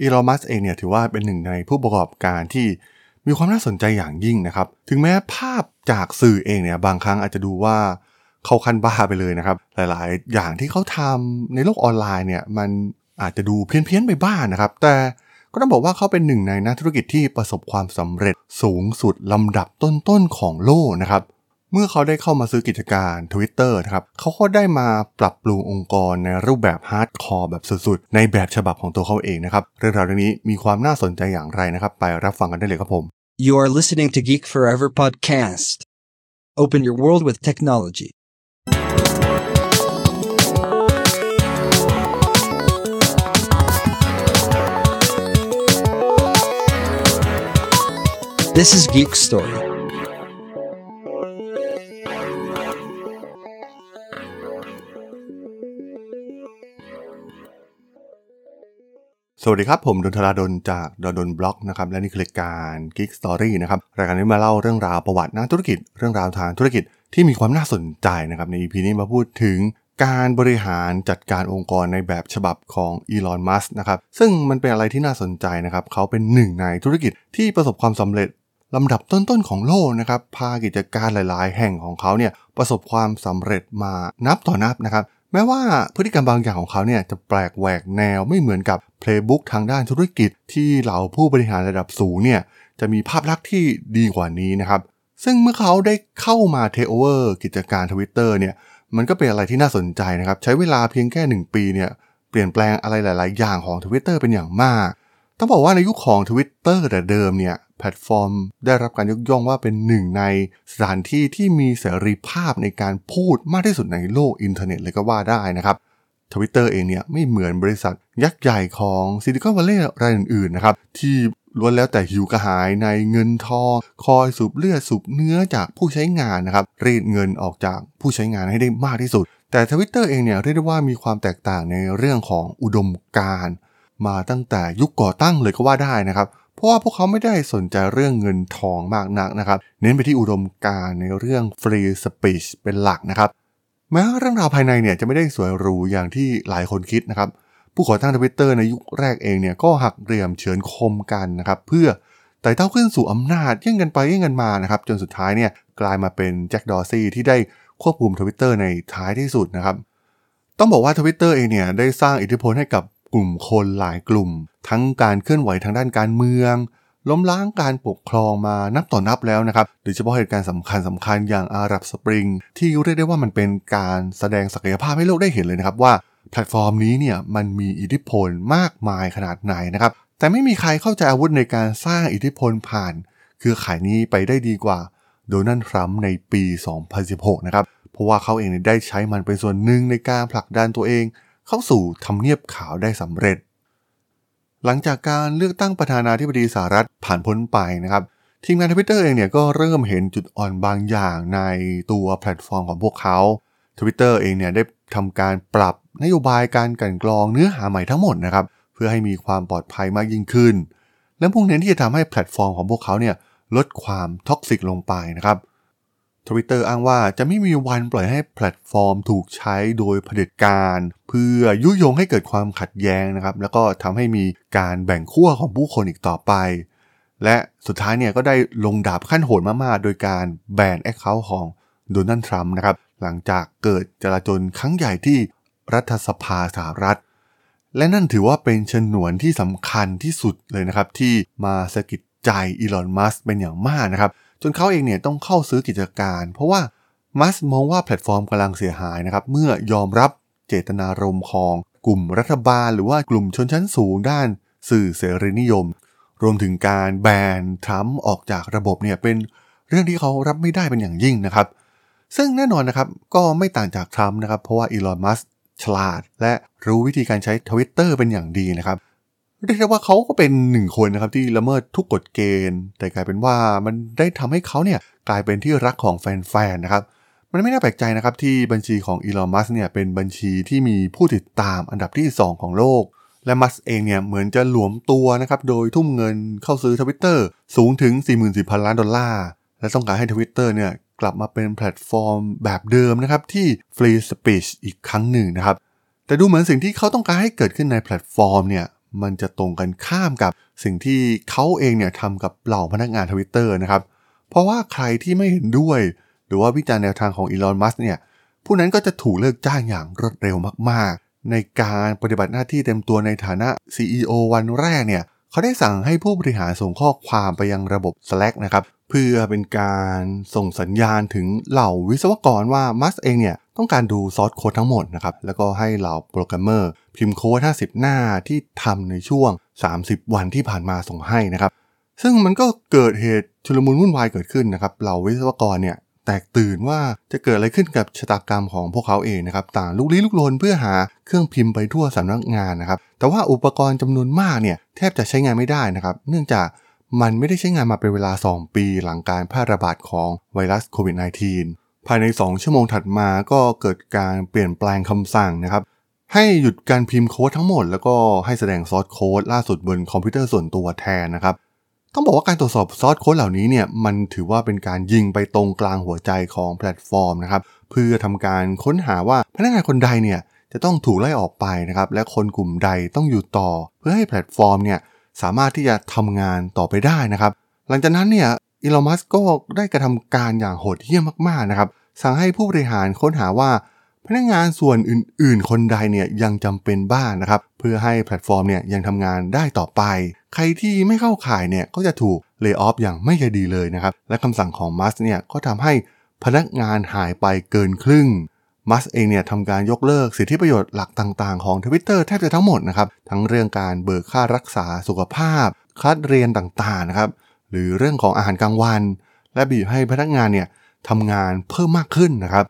อีลอนมัสเองเนี่ยถือว่าเป็นหนึ่งในผู้ประกอบการที่มีความน่าสนใจอย่างยิ่งนะครับ ถึงแม้ภาพจากสื่อเองเนี่ยบางครั้งอาจจะดูว่าเขาคันบ้าไปเลยนะครับ หลายๆ อย่างที่เขาทำในโลกออนไลน์เนี่ยมันอาจจะดูเพี้ยนๆไปบ้างนนะครับ แต่ก็ต้องบอกว่าเขาเป็นหนึ่งในนักธุรกิจที่ประสบความสำเร็จสูงสุดลำดับต้นๆของโลกนะครับ เมื่อเขาได้เข้ามาซื้อกิจการ Twitter นะครับเขาก็ได้มาปรับปรุงองค์กรในรูปแบบ hardcore แบบสุดๆ ในแบบฉบับของตัวเขาเองนะครับ เรื่องราวเรื่องนี้มีความน่าสนใจอย่างไรนะครับ ไปรับฟังกันได้เลยครับผม You are listening to Geek Forever podcast. Open your world with technology. This is Geek Story. สวัสดีครับ ผมดนทราดนจากดนบล็อกนะครับและนี่คือรายการ Geek Story นะครับรายการนี้มาเล่าเรื่องราวประวัตินักธุรกิจ เรื่องราวทางธุรกิจที่มีความน่าสนใจนะครับใน EP นี้มาพูดถึงการบริหารจัดการองค์กรในแบบฉบับของอีลอนมัสนะครับซึ่งมันเป็นอะไรที่น่าสนใจนะครับ เขาเป็นหนึ่งในธุรกิจที่ประสบความสำเร็จลำดับต้นๆของโลกนะครับพากิจการหลาย ๆ แห่งของเขาเนี่ยประสบความสำเร็จมานับต่อนับนะครับ แม้ว่าพฤติกรรมบางอย่างของเขาเนี่ยจะแปลกแหวกแนวไม่เหมือนกับ playbook ทางด้านธุรกิจที่เหล่าผู้บริหารระดับสูงเนี่ยจะมีภาพลักษณ์ที่ดีกว่านี้นะครับ ซึ่งเมื่อเขาได้เข้ามา take over กิจการทวิตเตอร์เนี่ยมันก็เป็นอะไรที่น่าสนใจนะครับ ใช้เวลาเพียงแค่ 1 ปีเนี่ยเปลี่ยนแปลงอะไรหลาย ๆ อย่างของทวิตเตอร์เป็นอย่างมาก ต้องบอกว่าในยุคของ Twitter แต่เดิมเนี่ย แพลตฟอร์ม ได้รับการยกย่องว่าเป็นหนึ่งในสถานที่ที่มีเสรีภาพในการพูดมากที่สุดในโลกอินเทอร์เน็ตเลยก็ว่าได้นะครับทวิตเตอร์เองเนี่ยไม่เหมือนบริษัทยักษ์ใหญ่ของซิลิคอนวัลเลย์รายอื่นๆนะครับที่ล้วนแล้วแต่หิวกระหายในเงินทองคอยสูบเลือดสูบเนื้อจากผู้ใช้งานนะครับรีดเงินออกจากผู้ใช้งานให้ได้มากที่สุด แต่ทวิตเตอร์เองเนี่ยเรียกได้ว่ามีความแตกต่างในเรื่องของอุดมการณ์มาตั้งแต่ยุคก่อตั้งเลยก็ว่าได้นะครับ เพราะว่าพวกเขาไม่ได้สนใจเรื่องเงินทองมากนักนะครับ เน้นไปที่อุดมการณ์ในเรื่อง free speech เป็นหลักนะครับ แม้เรื่องราวภายในเนี่ยจะไม่ได้สวยหรูอย่างที่หลายคนคิดนะครับ ผู้ก่อตั้งทวิตเตอร์ในยุคแรกเองเนี่ยก็หักเหลี่ยมเฉือนคมกันนะครับ เพื่อไต่เต้าขึ้นสู่อำนาจแย่งกันไปแย่งกันมานะครับ จนสุดท้ายเนี่ยกลายมาเป็น Jack Dorsey ที่ได้ควบคุมทวิตเตอร์ในท้ายที่สุดนะครับ ต้องบอกว่าทวิตเตอร์เองเนี่ยได้สร้างอิทธิพลให้กับ กลุ่มคนหลายกลุ่ม ทั้งการเคลื่อนไหวทางด้านการเมือง ล้มล้างการปกครองมานับต่อนับแล้วนะครับโดยเฉพาะเหตุการณ์สำคัญสำคัญอย่างอาหรับสปริง ที่เรียกได้ว่ามันเป็นการแสดงศักยภาพให้โลกได้เห็นเลยนะครับว่าแพลตฟอร์มนี้เนี่ยมันมีอิทธิพลมากมายขนาดไหนนะครับ แต่ไม่มีใครเข้าใจอาวุธในการสร้างอิทธิพลผ่านเครือข่ายนี้ไปได้ดีกว่าโดนัลด์ทรัมป์ในปี 2016 นะครับ เพราะว่าเขาเองได้ใช้มันเป็นส่วนหนึ่งในการผลักดันตัวเอง เข้าสู่ทำเนียบขาวได้สำเร็จ หลังจากการเลือกตั้งประธานาธิบดีสหรัฐผ่านพ้นไปนะครับ ทีมงานทวิตเตอร์เองเนี่ยก็เริ่มเห็นจุดอ่อนบางอย่างในตัวแพลตฟอร์มของพวกเขา Twitter เองเนี่ยได้ทำการปรับนโยบายการกลั่นกรองเนื้อหาใหม่ทั้งหมดนะครับ เพื่อให้มีความปลอดภัยมากยิ่งขึ้น และมุ่งเน้นที่จะทำให้แพลตฟอร์มของพวกเขาเนี่ยลดความ toxic ลงไปนะครับ Twitter อ้างว่าจะไม่มีวันปล่อยให้แพลตฟอร์มถูกใช้โดยเผด็จการ เพื่อยุยงให้เกิดความขัดแย้งนะครับ แล้วก็ทำให้มีการแบ่งขั้วของผู้คนอีกต่อไป และสุดท้ายเนี่ยก็ได้ลงดาบขั้นโหดมากๆ โดยการแบน account ของโดนัลด์ทรัมป์นะครับ หลังจากเกิดจลาจลครั้งใหญ่ที่รัฐสภาสหรัฐ และนั่นถือว่าเป็นชนวนที่สำคัญที่สุดเลยนะครับที่มาสะกิดใจอีลอน มัสก์เป็นอย่างมากนะครับ จนเขาเองเนี่ยต้องเข้าซื้อกิจการ เพราะว่ามัสมองว่าแพลตฟอร์มกำลังเสียหายนะครับ เมื่อยอมรับเจตนารมณ์ของกลุ่มรัฐบาล หรือว่ากลุ่มชนชั้นสูงด้านสื่อเสรีนิยม รวมถึงการแบนทรัมป์ออกจากระบบเนี่ยเป็นเรื่องที่เขารับไม่ได้เป็นอย่างยิ่งนะครับ ซึ่งแน่นอนนะครับก็ไม่ต่างจากทรัมป์นะครับ เพราะว่าอีลอนมัสฉลาด และรู้วิธีการใช้ทวิตเตอร์เป็นอย่างดีนะครับ เรียกได้ว่าเขาก็เป็นหนึ่งคนนะครับที่ละเมิดทุกกฎเกณฑ์ แต่กลายเป็นว่ามันได้ทำให้เขาเนี่ยกลายเป็นที่รักของแฟนๆนะครับ มันไม่น่าแปลกใจนะครับที่บัญชีของอีลอนมัสเนี่ยเป็นบัญชีที่มีผู้ติดตามอันดับที่ 2 ของโลก และมัสเองเนี่ยเหมือนจะหลวมตัวนะครับโดยทุ่มเงินเข้าซื้อทวิตเตอร์สูงถึง 44,000 ล้านดอลลาร์ และต้องการให้ทวิตเตอร์เนี่ยกลับมาเป็นแพลตฟอร์มแบบเดิมนะครับที่ free speech อีกครั้งหนึ่งนะครับแต่ดูเหมือนสิ่งที่เขาต้องการให้เกิดขึ้นในแพลตฟอร์มเนี่ย มันจะตรงกันข้ามกับสิ่งที่เขาเองเนี่ยทำกับเหล่าพนักงานทวิตเตอร์นะครับ เพราะว่าใครที่ไม่เห็นด้วย หรือว่าวิจารณ์แนวทางของอีลอน มัสเนี่ยผู้นั้นก็จะถูกเลิกจ้างอย่างรวดเร็วมากๆ ในการปฏิบัติหน้าที่เต็มตัวในฐานะ CEO วันแรกเนี่ยเขาได้สั่งให้ผู้บริหารส่งข้อความไปยังระบบ Slack นะครับเพื่อเป็นการส่งสัญญาณถึงเหล่าวิศวกรว่ามัสเองเนี่ยต้องการดู source code ทั้งหมดนะครับแล้วก็ให้เหล่าโปรแกรมเมอร์ พิมพ์โค้ด50 หน้าที่ทำในช่วง 30 วันที่ผ่านมาส่งให้นะครับ ซึ่งมันก็เกิดเหตุชุลมุนวุ่นวายเกิดขึ้นนะครับเหล่าวิศวกรเนี่ยแตกตื่นว่าจะเกิดอะไรขึ้นกับชะตากรรมของพวกเขาเองนะครับต่างลุกลี้ลุกลนเพื่อหาเครื่องพิมพ์ไปทั่วสำนักงานนะครับแต่ว่าอุปกรณ์จำนวนมากเนี่ยแทบจะใช้งานไม่ได้นะครับ เนื่องจากมันไม่ได้ใช้งานมาเป็นเวลา 2 ปีหลังการแพร่ระบาดของไวรัสโควิด -19 ภายใน 2 ชั่วโมงถัดมาก็เกิดการเปลี่ยนแปลงคำสั่งนะครับ ให้หยุดการพิมพ์โค้ดทั้งหมด แล้วก็ให้แสดง source code ล่าสุดบนคอมพิวเตอร์ส่วนตัวแทนนะครับ ต้องบอกว่าการตรวจสอบ source code เหล่านี้เนี่ยมันถือว่าเป็นการยิงไปตรงกลางหัวใจของแพลตฟอร์มนะครับเพื่อทำการค้นหาว่าพนักงานคนใดเนี่ยจะต้องถูกไล่ออกไปนะครับและคนกลุ่มใดต้องอยู่ต่อ เพื่อให้แพลตฟอร์มเนี่ยสามารถที่จะทำงานต่อไปได้นะครับ หลังจากนั้นเนี่ยอีลอนมัสก็ได้กระทำการอย่างโหดเหี้ยมมากๆนะครับสั่งให้ผู้บริหารค้นหาว่า พนักงานส่วนอื่น ๆ คนใดเนี่ยยังจำเป็นบ้างนะครับ เพื่อให้แพลตฟอร์มเนี่ยยังทำงานได้ต่อไป ใครที่ไม่เข้าข่ายเนี่ยก็จะถูก layoff อย่างไม่ไยดีเลยนะครับ และคำสั่งของมัสเนี่ยก็ทำให้พนักงานหายไปเกินครึ่งมัสเองเนี่ยทำการยกเลิกสิทธิประโยชน์หลักต่างๆของทวิตเตอร์แทบจะทั้งหมดนะครับ ทั้งเรื่องการเบิกค่ารักษาสุขภาพค่าเรียนต่อ่างๆนะครับ หรือเรื่องของอาหารกลางวัน และบีบให้พนักงานเนี่ยทำงานเพิ่มมากขึ้นนะครับ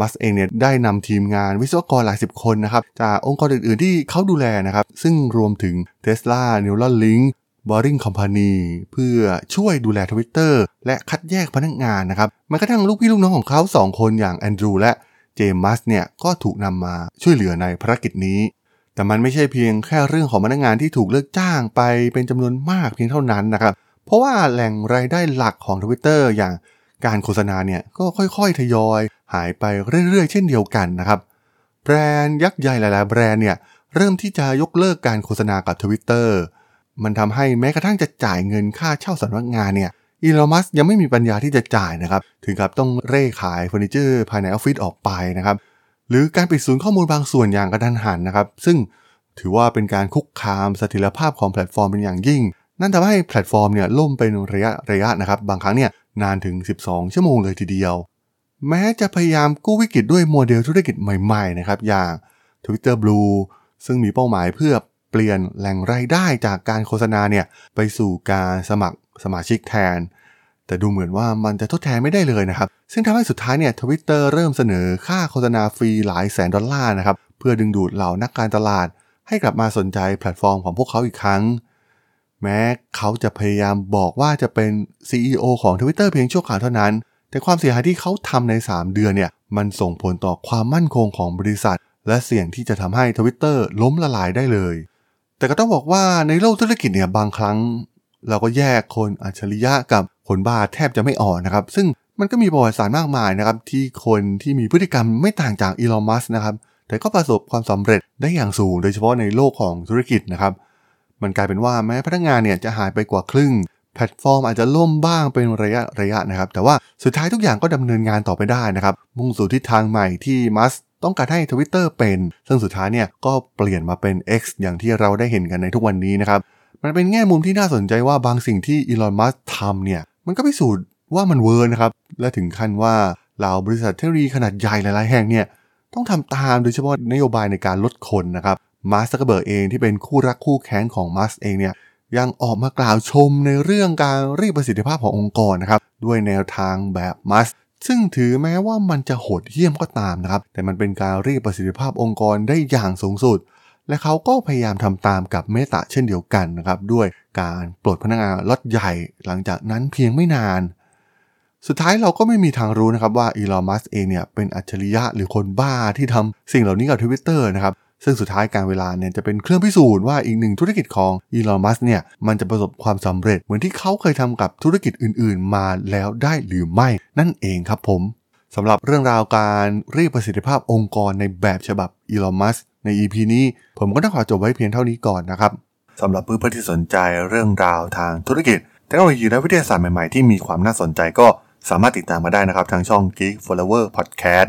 มัสเองเนี่ยได้นำทีมงานวิศวกรหลายสิบคนนะครับจากองค์กรอื่นๆที่เขาดูแลนะครับ ซึ่งรวมถึง Tesla Neuralink Boring Company เพื่อช่วยดูแล Twitter และคัดแยกพนักงานนะครับแม้กระทั่งลูกพี่ลูกน้องของเขา 2 คนอย่างแอนดรูและเจมมัสเนี่ยก็ถูกนำมาช่วยเหลือในภารกิจนี้ แต่มันไม่ใช่เพียงแค่เรื่องของพนักงานที่ถูกเลิกจ้างไปเป็นจำนวนมากเพียงเท่านั้นนะครับเพราะว่าแหล่งรายได้หลักของ Twitter อย่างการโฆษณาเนี่ยก็ค่อยๆ ทยอย หายไปเรื่อยๆ เช่นเดียวกันนะครับ แบรนด์ยักษ์ใหญ่หลายๆ แบรนด์เนี่ยเริ่มที่จะยกเลิกการโฆษณากับ Twitter มันทำให้แม้กระทั่งจะจ่ายเงินค่าเช่าสำนักงานเนี่ยอีลอมัสยังไม่มีปัญญาที่จะจ่ายนะครับ ถึงกับต้องเร่ขายเฟอร์นิเจอร์ภายในออฟฟิศออกไปนะครับ หรือการปิดศูนย์ข้อมูลบางส่วนอย่างกระทันหันนะครับ ซึ่งถือว่าเป็นการคุกคามเสถียรภาพของแพลตฟอร์มเป็นอย่างยิ่ง นั่นทำให้แพลตฟอร์มเนี่ยล่มเป็นระยะระยะนะครับ บางครั้งเนี่ยนานถึง 12 ชั่วโมงเลยทีเดียว แม้จะพยายามกู้วิกฤตด้วยโมเดลธุรกิจใหม่ๆนะครับอย่าง Twitter Blue ซึ่งมีเป้าหมายเพื่อเปลี่ยนแหล่งรายได้จากการโฆษณาเนี่ยไปสู่การสมัครสมาชิกแทน แต่ดูเหมือนว่ามันจะทดแทนไม่ได้เลยนะครับ ซึ่งทำให้สุดท้ายเนี่ยทวิตเตอร์เริ่มเสนอค่าโฆษณาฟรีหลายแสนดอลลาร์นะครับ เพื่อดึงดูดเหล่านักการตลาด ให้กลับมาสนใจแพลตฟอร์มของพวกเขาอีกครั้ง แม้เขาจะพยายามบอกว่าจะเป็น CEO ของ Twitter เพียงชั่วคราวเท่านั้น แต่ความเสียหายที่เขาทำใน 3 เดือนเนี่ยมันส่งผลต่อความมั่นคงของบริษัท และเสี่ยงที่จะทำให้ Twitter ล้มละลายได้เลย แต่ก็ต้องบอกว่าในโลกธุรกิจเนี่ยบางครั้ง เราก็แยกคนอัจฉริยะกับคนบ้าแทบจะไม่ออกนะครับ ซึ่งมันก็มีประวัติศาสตร์มากมายนะครับที่คนที่มีพฤติกรรมไม่ต่างจากอีลอนมัสนะครับแต่ก็ประสบความสำเร็จได้อย่างสูง โดยเฉพาะในโลกของธุรกิจนะครับ มันกลายเป็นว่าแม้พนักงานเนี่ยจะหายไปกว่าครึ่ง แพลตฟอร์มอาจจะล่มบ้างเป็นระยะระยะนะครับ แต่ว่าสุดท้ายทุกอย่างก็ดำเนินงานต่อไปได้นะครับ มุ่งสู่ทิศทางใหม่ที่มัสต้องการให้ Twitter เป็น ซึ่งสุดท้ายเนี่ยก็เปลี่ยนมาเป็น X อย่างที่เราได้เห็นกันในทุกวันนี้นะครับ มันเป็นแง่มุมที่น่าสนใจว่าบางสิ่งที่อีลอน มัสทำเนี่ย มันก็พิสูจน์ว่ามัน work นะครับ และถึงขั้นว่าเหล่าบริษัทเทคโนโลยีขนาดใหญ่หลาย ๆ แห่งเนี่ยต้องทำตามโดยเฉพาะนโยบายในการลดคนนะครับ มาร์คซักเกอร์เบิร์กเองที่เป็นคู่รักคู่แค้นของมัสเองเนี่ย ยังออกมากล่าวชมในเรื่องการรีดประสิทธิภาพขององค์กรนะครับ ด้วยแนวทางแบบมัสซึ่งถึงแม้ว่ามันจะโหดเหี้ยมก็ตามนะครับ แต่มันเป็นการรีดประสิทธิภาพองค์กรได้อย่างสูงสุด และเขาก็พยายามทำตามกับเมตาเช่นเดียวกันนะครับ ด้วยการปลดพนักงานล็อตใหญ่ หลังจากนั้นเพียงไม่นาน สุดท้ายเราก็ไม่มีทางรู้นะครับว่าอีลอนมัสเองเนี่ยเป็นอัจฉริยะหรือคนบ้าที่ทำสิ่งเหล่านี้กับทวิตเตอร์นะครับ ซึ่งสุดท้ายกาลเวลาเนี่ยจะเป็นเครื่องพิสูจน์ว่าอีกหนึ่งธุรกิจของอีลอนมัสเนี่ยมันจะประสบความสำเร็จเหมือนที่เขาเคยทำกับธุรกิจอื่น ๆ มาแล้วได้หรือไม่นั่นเองครับผมสำหรับเรื่องราวการเรียกประสิทธิภาพองค์กรในแบบฉบับอีลอนมัสใน EP นี้ผมก็ต้องขอจบไว้เพียงเท่านี้ก่อนนะครับสำหรับเพื่อนๆที่สนใจเรื่องราวทางธุรกิจเทคโนโลยีและวิทยาศาสตร์ใหม่ๆที่มีความน่าสนใจก็สามารถติดตามมาได้นะครับทางช่อง Geek Forever Podcast